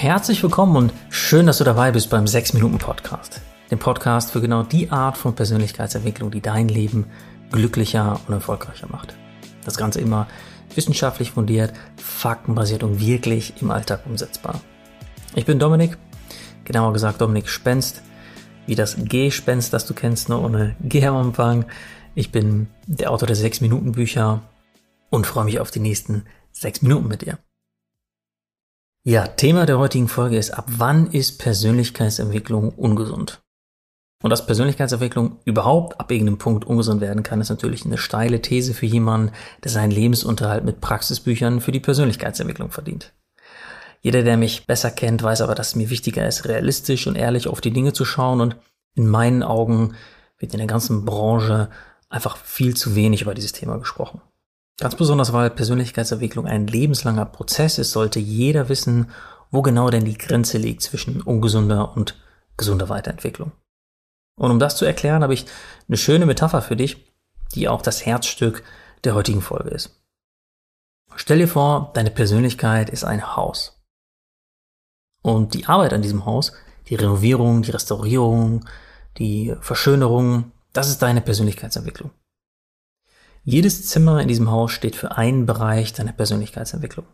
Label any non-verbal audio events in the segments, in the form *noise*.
Herzlich willkommen und schön, dass du dabei bist beim 6 Minuten Podcast. Dem Podcast für genau die Art von Persönlichkeitsentwicklung, die dein Leben glücklicher und erfolgreicher macht. Das Ganze immer wissenschaftlich fundiert, faktenbasiert und wirklich im Alltag umsetzbar. Ich bin Dominik, genauer gesagt Dominik Spenst, wie das G-Spenst, das du kennst, nur ohne G am Anfang. Ich bin der Autor der 6 Minuten Bücher und freue mich auf die nächsten 6 Minuten mit dir. Ja, Thema der heutigen Folge ist, ab wann ist Persönlichkeitsentwicklung ungesund? Und dass Persönlichkeitsentwicklung überhaupt ab irgendeinem Punkt ungesund werden kann, ist natürlich eine steile These für jemanden, der seinen Lebensunterhalt mit Praxisbüchern für die Persönlichkeitsentwicklung verdient. Jeder, der mich besser kennt, weiß aber, dass es mir wichtiger ist, realistisch und ehrlich auf die Dinge zu schauen und in meinen Augen wird in der ganzen Branche einfach viel zu wenig über dieses Thema gesprochen. Ganz besonders, weil Persönlichkeitsentwicklung ein lebenslanger Prozess ist, sollte jeder wissen, wo genau denn die Grenze liegt zwischen ungesunder und gesunder Weiterentwicklung. Und um das zu erklären, habe ich eine schöne Metapher für dich, die auch das Herzstück der heutigen Folge ist. Stell dir vor, deine Persönlichkeit ist ein Haus. Und die Arbeit an diesem Haus, die Renovierung, die Restaurierung, die Verschönerung, das ist deine Persönlichkeitsentwicklung. Jedes Zimmer in diesem Haus steht für einen Bereich deiner Persönlichkeitsentwicklung.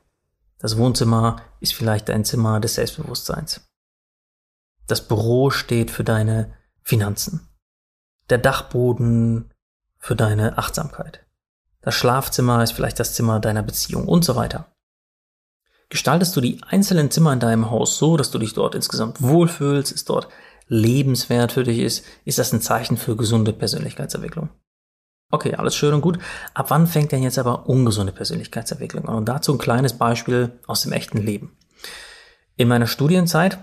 Das Wohnzimmer ist vielleicht dein Zimmer des Selbstbewusstseins. Das Büro steht für deine Finanzen. Der Dachboden für deine Achtsamkeit. Das Schlafzimmer ist vielleicht das Zimmer deiner Beziehung und so weiter. Gestaltest du die einzelnen Zimmer in deinem Haus so, dass du dich dort insgesamt wohlfühlst, es dort lebenswert für dich ist, ist das ein Zeichen für gesunde Persönlichkeitsentwicklung. Okay, alles schön und gut. Ab wann fängt denn jetzt aber ungesunde Persönlichkeitsentwicklung an? Und dazu ein kleines Beispiel aus dem echten Leben. In meiner Studienzeit,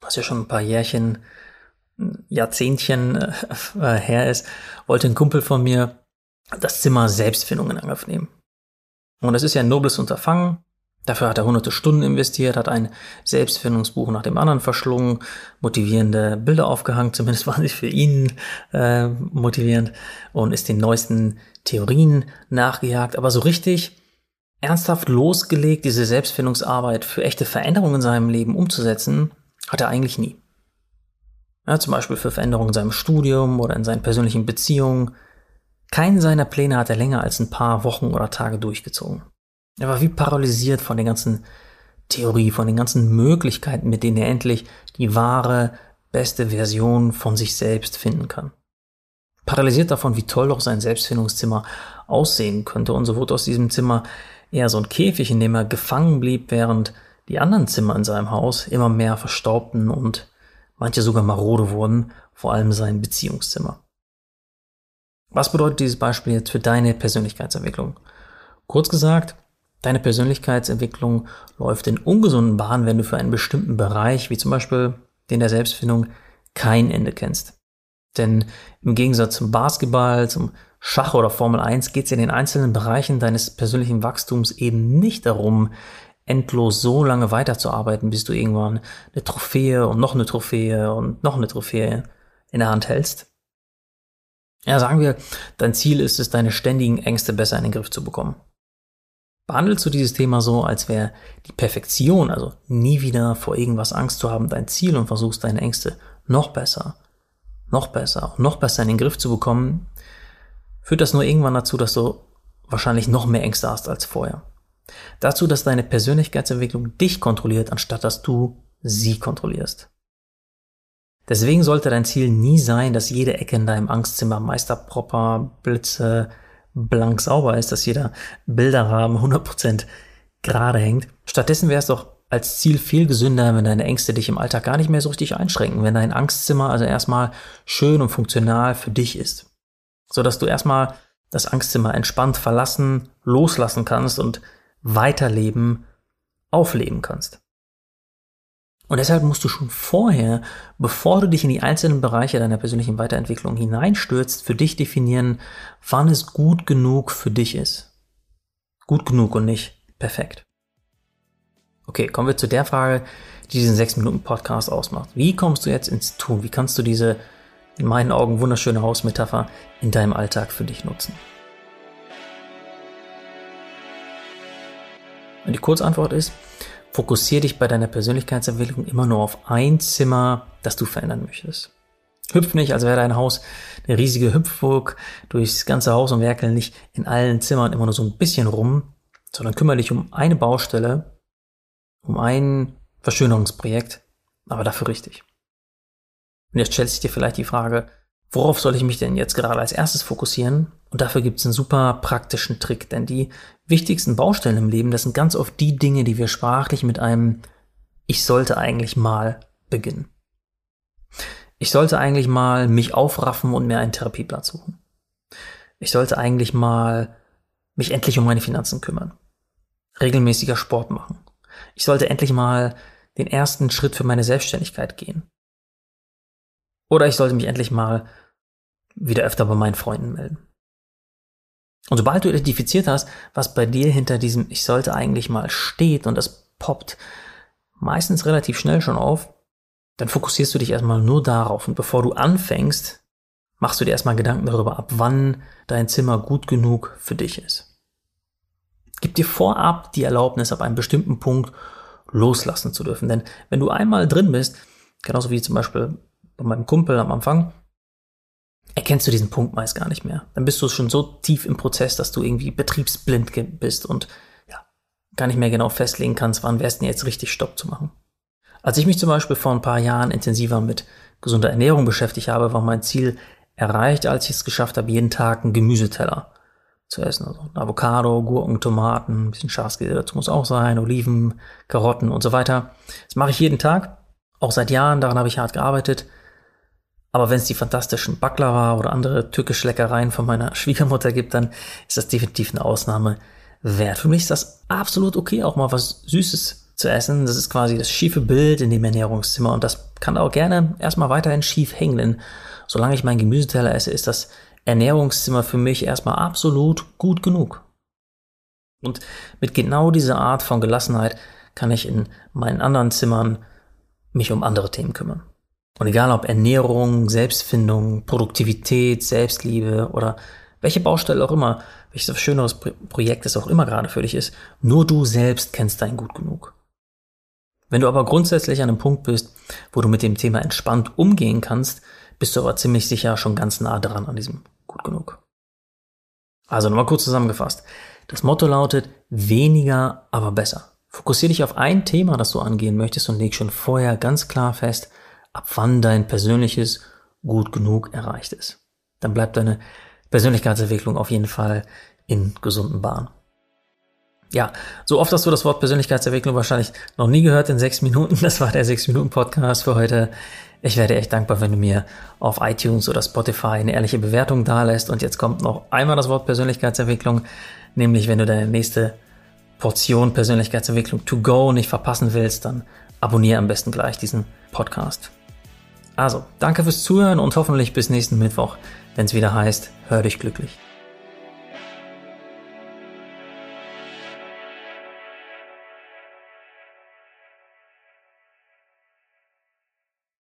was ja schon ein paar Jährchen, Jahrzehntchen äh, her ist, wollte ein Kumpel von mir das Zimmer Selbstfindung in Angriff nehmen. Und das ist ja ein nobles Unterfangen. Dafür hat er hunderte Stunden investiert, hat ein Selbstfindungsbuch nach dem anderen verschlungen, motivierende Bilder aufgehangen, *laughs* zumindest waren sie für ihn äh, motivierend und ist den neuesten Theorien nachgejagt. Aber so richtig ernsthaft losgelegt, diese Selbstfindungsarbeit für echte Veränderungen in seinem Leben umzusetzen, hat er eigentlich nie. Ja, zum Beispiel für Veränderungen in seinem Studium oder in seinen persönlichen Beziehungen. Keinen seiner Pläne hat er länger als ein paar Wochen oder Tage durchgezogen. Er war wie paralysiert von der ganzen Theorie, von den ganzen Möglichkeiten, mit denen er endlich die wahre, beste Version von sich selbst finden kann. Paralysiert davon, wie toll doch sein Selbstfindungszimmer aussehen könnte, und so wurde aus diesem Zimmer eher so ein Käfig, in dem er gefangen blieb, während die anderen Zimmer in seinem Haus immer mehr verstaubten und manche sogar marode wurden, vor allem sein Beziehungszimmer. Was bedeutet dieses Beispiel jetzt für deine Persönlichkeitsentwicklung? Kurz gesagt, Deine Persönlichkeitsentwicklung läuft in ungesunden Bahnen, wenn du für einen bestimmten Bereich, wie zum Beispiel den der Selbstfindung, kein Ende kennst. Denn im Gegensatz zum Basketball, zum Schach oder Formel 1 geht es in den einzelnen Bereichen deines persönlichen Wachstums eben nicht darum, endlos so lange weiterzuarbeiten, bis du irgendwann eine Trophäe und noch eine Trophäe und noch eine Trophäe in der Hand hältst. Ja, sagen wir, dein Ziel ist es, deine ständigen Ängste besser in den Griff zu bekommen. Behandelst du dieses Thema so, als wäre die Perfektion, also nie wieder vor irgendwas Angst zu haben, dein Ziel und versuchst deine Ängste noch besser, noch besser, noch besser in den Griff zu bekommen, führt das nur irgendwann dazu, dass du wahrscheinlich noch mehr Ängste hast als vorher. Dazu, dass deine Persönlichkeitsentwicklung dich kontrolliert, anstatt dass du sie kontrollierst. Deswegen sollte dein Ziel nie sein, dass jede Ecke in deinem Angstzimmer Meisterpropper, Blitze, blank sauber ist, dass jeder Bilderrahmen 100% gerade hängt. Stattdessen wäre es doch als Ziel viel gesünder, wenn deine Ängste dich im Alltag gar nicht mehr so richtig einschränken, wenn dein Angstzimmer also erstmal schön und funktional für dich ist. So dass du erstmal das Angstzimmer entspannt verlassen, loslassen kannst und weiterleben, aufleben kannst. Und deshalb musst du schon vorher, bevor du dich in die einzelnen Bereiche deiner persönlichen Weiterentwicklung hineinstürzt, für dich definieren, wann es gut genug für dich ist. Gut genug und nicht perfekt. Okay, kommen wir zu der Frage, die diesen 6 Minuten Podcast ausmacht. Wie kommst du jetzt ins Tun? Wie kannst du diese, in meinen Augen wunderschöne Hausmetapher in deinem Alltag für dich nutzen? Und die Kurzantwort ist, fokussiere dich bei deiner Persönlichkeitsentwicklung immer nur auf ein Zimmer, das du verändern möchtest. Hüpf nicht, als wäre dein Haus eine riesige Hüpfburg durchs ganze Haus und werkel nicht in allen Zimmern immer nur so ein bisschen rum, sondern kümmere dich um eine Baustelle, um ein Verschönerungsprojekt, aber dafür richtig. Und jetzt stellt sich dir vielleicht die Frage, worauf soll ich mich denn jetzt gerade als erstes fokussieren? Und dafür gibt es einen super praktischen Trick, denn die wichtigsten Baustellen im Leben, das sind ganz oft die Dinge, die wir sprachlich mit einem Ich sollte eigentlich mal beginnen. Ich sollte eigentlich mal mich aufraffen und mir einen Therapieplatz suchen. Ich sollte eigentlich mal mich endlich um meine Finanzen kümmern. Regelmäßiger Sport machen. Ich sollte endlich mal den ersten Schritt für meine Selbstständigkeit gehen. Oder ich sollte mich endlich mal wieder öfter bei meinen Freunden melden. Und sobald du identifiziert hast, was bei dir hinter diesem Ich sollte eigentlich mal steht und das poppt meistens relativ schnell schon auf, dann fokussierst du dich erstmal nur darauf. Und bevor du anfängst, machst du dir erstmal Gedanken darüber, ab wann dein Zimmer gut genug für dich ist. Gib dir vorab die Erlaubnis, ab einem bestimmten Punkt loslassen zu dürfen. Denn wenn du einmal drin bist, genauso wie zum Beispiel bei meinem Kumpel am Anfang, erkennst du diesen Punkt meist gar nicht mehr. Dann bist du schon so tief im Prozess, dass du irgendwie betriebsblind bist und ja, gar nicht mehr genau festlegen kannst, wann wäre es denn jetzt richtig Stopp zu machen. Als ich mich zum Beispiel vor ein paar Jahren intensiver mit gesunder Ernährung beschäftigt habe, war mein Ziel erreicht, als ich es geschafft habe, jeden Tag einen Gemüseteller zu essen. Also Avocado, Gurken, Tomaten, ein bisschen Schafskäse dazu muss auch sein, Oliven, Karotten und so weiter. Das mache ich jeden Tag, auch seit Jahren, daran habe ich hart gearbeitet. Aber wenn es die fantastischen Baklava oder andere türkische Leckereien von meiner Schwiegermutter gibt, dann ist das definitiv eine Ausnahme wert. Für mich ist das absolut okay, auch mal was Süßes zu essen. Das ist quasi das schiefe Bild in dem Ernährungszimmer und das kann auch gerne erstmal weiterhin schief hängen, denn solange ich meinen Gemüseteller esse, ist das Ernährungszimmer für mich erstmal absolut gut genug. Und mit genau dieser Art von Gelassenheit kann ich in meinen anderen Zimmern mich um andere Themen kümmern. Und egal ob Ernährung, Selbstfindung, Produktivität, Selbstliebe oder welche Baustelle auch immer, welches schöneres Projekt es auch immer gerade für dich ist, nur du selbst kennst dein gut genug. Wenn du aber grundsätzlich an einem Punkt bist, wo du mit dem Thema entspannt umgehen kannst, bist du aber ziemlich sicher schon ganz nah dran an diesem gut genug. Also nochmal kurz zusammengefasst. Das Motto lautet weniger, aber besser. Fokussiere dich auf ein Thema, das du angehen möchtest und leg schon vorher ganz klar fest, ab wann dein persönliches gut genug erreicht ist. Dann bleibt deine Persönlichkeitsentwicklung auf jeden Fall in gesunden Bahnen. Ja, so oft hast du das Wort Persönlichkeitsentwicklung wahrscheinlich noch nie gehört in sechs Minuten. Das war der sechs Minuten Podcast für heute. Ich werde echt dankbar, wenn du mir auf iTunes oder Spotify eine ehrliche Bewertung dalässt. Und jetzt kommt noch einmal das Wort Persönlichkeitsentwicklung, nämlich wenn du deine nächste Portion Persönlichkeitsentwicklung to go nicht verpassen willst, dann abonniere am besten gleich diesen Podcast. Also, danke fürs Zuhören und hoffentlich bis nächsten Mittwoch, wenn es wieder heißt, hör dich glücklich.